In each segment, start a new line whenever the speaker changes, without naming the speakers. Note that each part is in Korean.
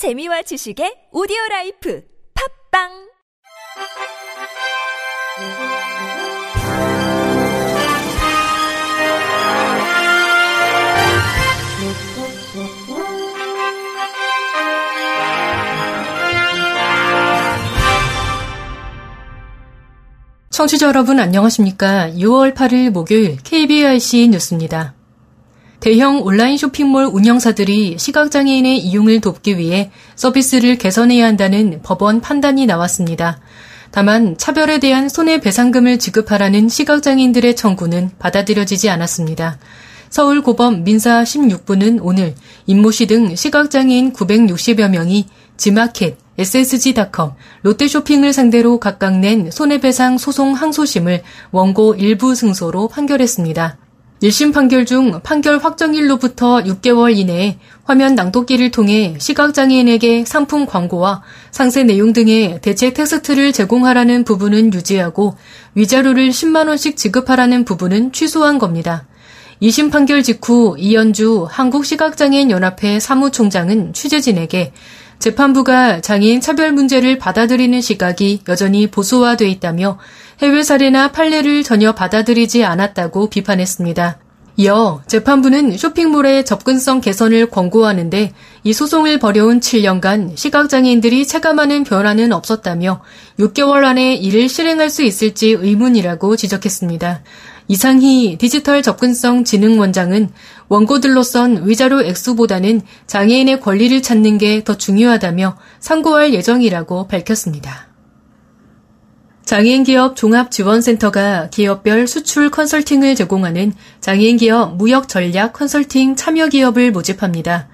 재미와 지식의 오디오 라이프 팝빵
청취자 여러분 안녕하십니까? 6월 8일 목요일 KBIC 뉴스입니다. 대형 온라인 쇼핑몰 운영사들이 시각장애인의 이용을 돕기 위해 서비스를 개선해야 한다는 법원 판단이 나왔습니다. 다만 차별에 대한 손해배상금을 지급하라는 시각장애인들의 청구는 받아들여지지 않았습니다. 서울고법 민사 16부는 오늘 임모 씨 등 시각장애인 960여 명이 지마켓, SSG닷컴, 롯데쇼핑을 상대로 각각 낸 손해배상 소송 항소심을 원고 일부 승소로 판결했습니다. 1심 판결 중 판결 확정일로부터 6개월 이내에 화면 낭독기를 통해 시각장애인에게 상품 광고와 상세 내용 등의 대체 텍스트를 제공하라는 부분은 유지하고 위자료를 10만원씩 지급하라는 부분은 취소한 겁니다. 2심 판결 직후 이현주 한국시각장애인연합회 사무총장은 취재진에게 재판부가 장애인 차별 문제를 받아들이는 시각이 여전히 보수화돼 있다며 해외 사례나 판례를 전혀 받아들이지 않았다고 비판했습니다. 이어 재판부는 쇼핑몰의 접근성 개선을 권고하는데 이 소송을 벌여온 7년간 시각장애인들이 체감하는 변화는 없었다며 6개월 안에 이를 실행할 수 있을지 의문이라고 지적했습니다. 이상희 디지털 접근성 진흥원장은 원고들로선 위자료 액수보다는 장애인의 권리를 찾는 게 더 중요하다며 상고할 예정이라고 밝혔습니다. 장애인 기업 종합지원센터가 기업별 수출 컨설팅을 제공하는 장애인 기업 무역 전략 컨설팅 참여 기업을 모집합니다.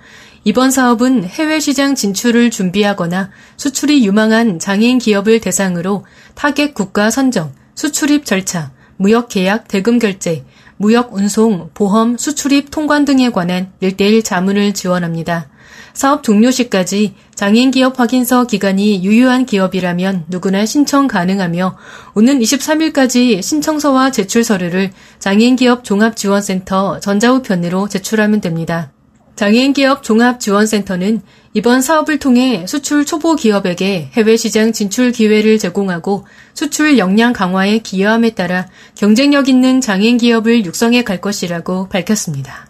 이번 사업은 해외 시장 진출을 준비하거나 수출이 유망한 장애인 기업을 대상으로 타겟 국가 선정, 수출입 절차, 무역 계약 대금 결제, 무역 운송, 보험, 수출입 통관 등에 관한 일대일 자문을 지원합니다. 사업 종료 시까지 장애인 기업 확인서 기간이 유효한 기업이라면 누구나 신청 가능하며 오는 23일까지 신청서와 제출 서류를 장애인 기업 종합지원센터 전자우편으로 제출하면 됩니다. 장애인 기업 종합지원센터는 이번 사업을 통해 수출 초보 기업에게 해외 시장 진출 기회를 제공하고 수출 역량 강화에 기여함에 따라 경쟁력 있는 장애인 기업을 육성해 갈 것이라고 밝혔습니다.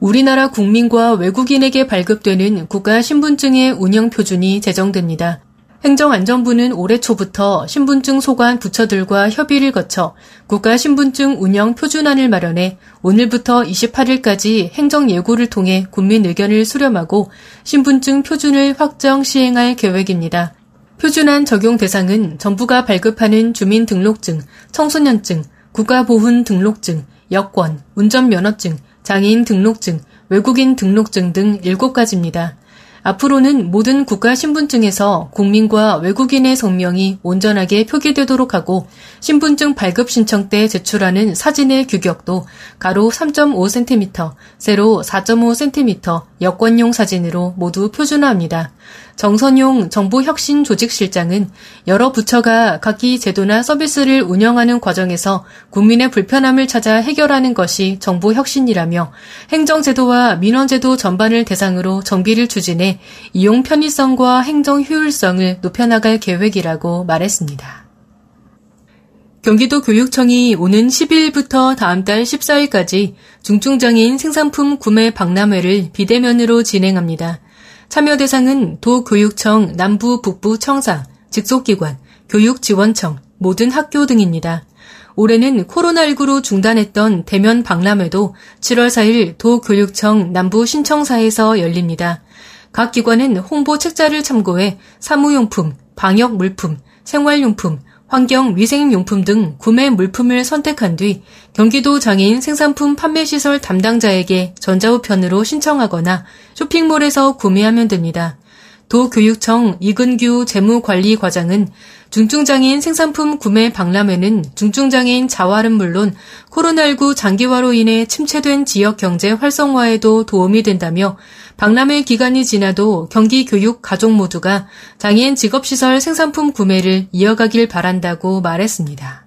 우리나라 국민과 외국인에게 발급되는 국가 신분증의 운영 표준이 제정됩니다. 행정안전부는 올해 초부터 신분증 소관 부처들과 협의를 거쳐 국가 신분증 운영 표준안을 마련해 오늘부터 28일까지 행정 예고를 통해 국민 의견을 수렴하고 신분증 표준을 확정 시행할 계획입니다. 표준안 적용 대상은 정부가 발급하는 주민등록증, 청소년증, 국가보훈 등록증, 여권, 운전면허증, 장애인 등록증, 외국인 등록증 등 7가지입니다. 앞으로는 모든 국가 신분증에서 국민과 외국인의 성명이 온전하게 표기되도록 하고 신분증 발급 신청 때 제출하는 사진의 규격도 가로 3.5cm, 세로 4.5cm 여권용 사진으로 모두 표준화합니다. 정선용 정부혁신조직실장은 여러 부처가 각기 제도나 서비스를 운영하는 과정에서 국민의 불편함을 찾아 해결하는 것이 정부 혁신이라며 행정제도와 민원제도 전반을 대상으로 정비를 추진해 이용 편의성과 행정 효율성을 높여나갈 계획이라고 말했습니다. 경기도 교육청이 오는 10일부터 다음 달 14일까지 중증장애인 생산품 구매 박람회를 비대면으로 진행합니다. 참여 대상은 도교육청 남부 북부 청사, 직속기관, 교육지원청, 모든 학교 등입니다. 올해는 코로나19로 중단했던 대면 박람회도 7월 4일 도교육청 남부 신청사에서 열립니다. 각 기관은 홍보 책자를 참고해 사무용품, 방역 물품, 생활용품, 환경 위생용품 등 구매 물품을 선택한 뒤 경기도 장애인 생산품 판매시설 담당자에게 전자우편으로 신청하거나 쇼핑몰에서 구매하면 됩니다. 도교육청 이근규 재무관리과장은 중증장애인 생산품 구매 박람회는 중증장애인 자활은 물론 코로나19 장기화로 인해 침체된 지역 경제 활성화에도 도움이 된다며 박람회 기간이 지나도 경기 교육 가족 모두가 장애인 직업시설 생산품 구매를 이어가길 바란다고 말했습니다.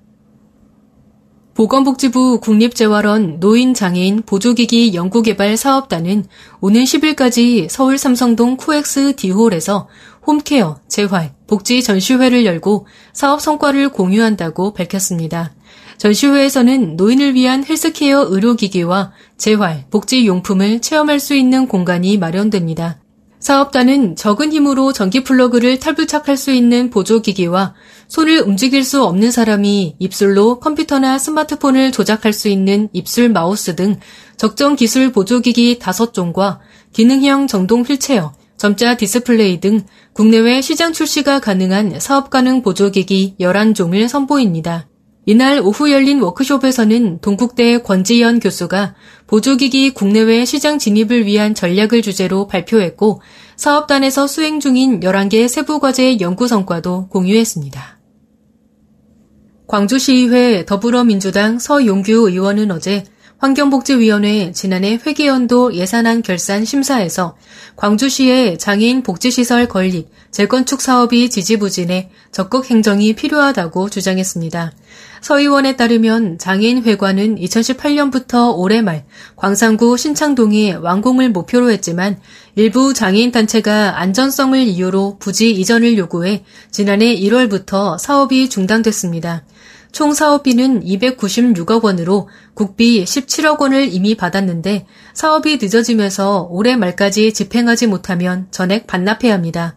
보건복지부 국립재활원 노인장애인 보조기기 연구개발 사업단은 오는 10일까지 서울 삼성동 쿠엑스 디홀에서 홈케어, 재활, 복지 전시회를 열고 사업 성과를 공유한다고 밝혔습니다. 전시회에서는 노인을 위한 헬스케어 의료기기와 재활, 복지용품을 체험할 수 있는 공간이 마련됩니다. 사업단은 적은 힘으로 전기 플러그를 탈부착할 수 있는 보조기기와 손을 움직일 수 없는 사람이 입술로 컴퓨터나 스마트폰을 조작할 수 있는 입술 마우스 등 적정 기술 보조기기 5종과 기능형 전동 휠체어, 점자 디스플레이 등 국내외 시장 출시가 가능한 사업 가능 보조기기 11종을 선보입니다. 이날 오후 열린 워크숍에서는 동국대 권지연 교수가 보조기기 국내외 시장 진입을 위한 전략을 주제로 발표했고 사업단에서 수행 중인 11개 세부과제 연구 성과도 공유했습니다. 광주시의회 더불어민주당 서용규 의원은 어제 환경복지위원회 지난해 회계연도 예산안 결산 심사에서 광주시의 장애인 복지시설 건립, 재건축 사업이 지지부진해 적극 행정이 필요하다고 주장했습니다. 서 의원에 따르면 장애인 회관은 2018년부터 올해 말 광산구 신창동에 완공을 목표로 했지만 일부 장애인 단체가 안전성을 이유로 부지 이전을 요구해 지난해 1월부터 사업이 중단됐습니다. 총 사업비는 296억 원으로 국비 17억 원을 이미 받았는데 사업이 늦어지면서 올해 말까지 집행하지 못하면 전액 반납해야 합니다.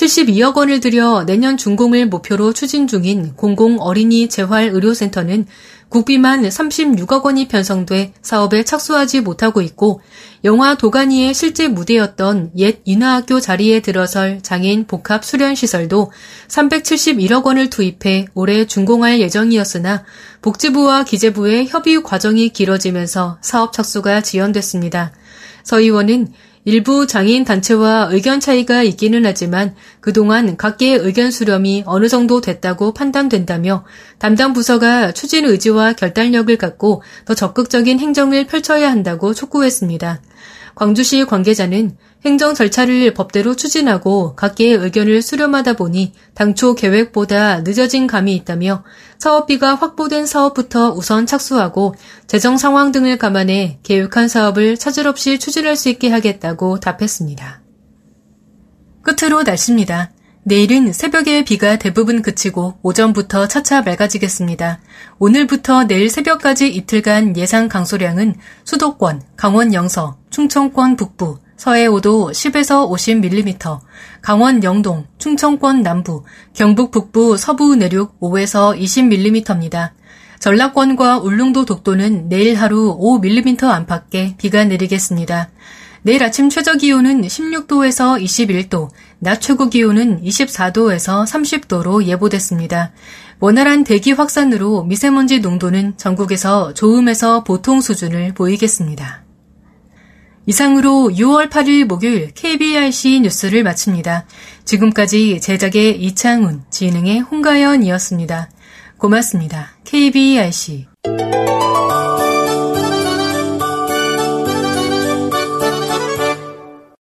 72억 원을 들여 내년 준공을 목표로 추진 중인 공공 어린이 재활 의료센터는 국비만 36억 원이 편성돼 사업에 착수하지 못하고 있고 영화 도가니의 실제 무대였던 옛 인하학교 자리에 들어설 장애인 복합 수련 시설도 371억 원을 투입해 올해 준공할 예정이었으나 복지부와 기재부의 협의 과정이 길어지면서 사업 착수가 지연됐습니다. 서 의원은 일부 장애인 단체와 의견 차이가 있기는 하지만 그동안 각계의 의견 수렴이 어느 정도 됐다고 판단된다며 담당 부서가 추진 의지와 결단력을 갖고 더 적극적인 행정을 펼쳐야 한다고 촉구했습니다. 광주시 관계자는 행정 절차를 법대로 추진하고 각계의 의견을 수렴하다 보니 당초 계획보다 늦어진 감이 있다며 사업비가 확보된 사업부터 우선 착수하고 재정 상황 등을 감안해 계획한 사업을 차질 없이 추진할 수 있게 하겠다고 답했습니다. 끝으로 날씨입니다. 내일은 새벽에 비가 대부분 그치고 오전부터 차차 맑아지겠습니다. 오늘부터 내일 새벽까지 이틀간 예상 강소량은 수도권, 강원 영서, 충청권 북부, 서해오도 10에서 50mm, 강원 영동, 충청권 남부, 경북 북부 서부 내륙 5에서 20mm입니다. 전라권과 울릉도 독도는 내일 하루 5mm 안팎의 비가 내리겠습니다. 내일 아침 최저 기온은 16도에서 21도, 낮 최고 기온은 24도에서 30도로 예보됐습니다. 원활한 대기 확산으로 미세먼지 농도는 전국에서 좋음에서 보통 수준을 보이겠습니다. 이상으로 6월 8일 목요일 KBRC 뉴스를 마칩니다. 지금까지 제작의 이창훈, 진행의 홍가연이었습니다. 고맙습니다. KBRC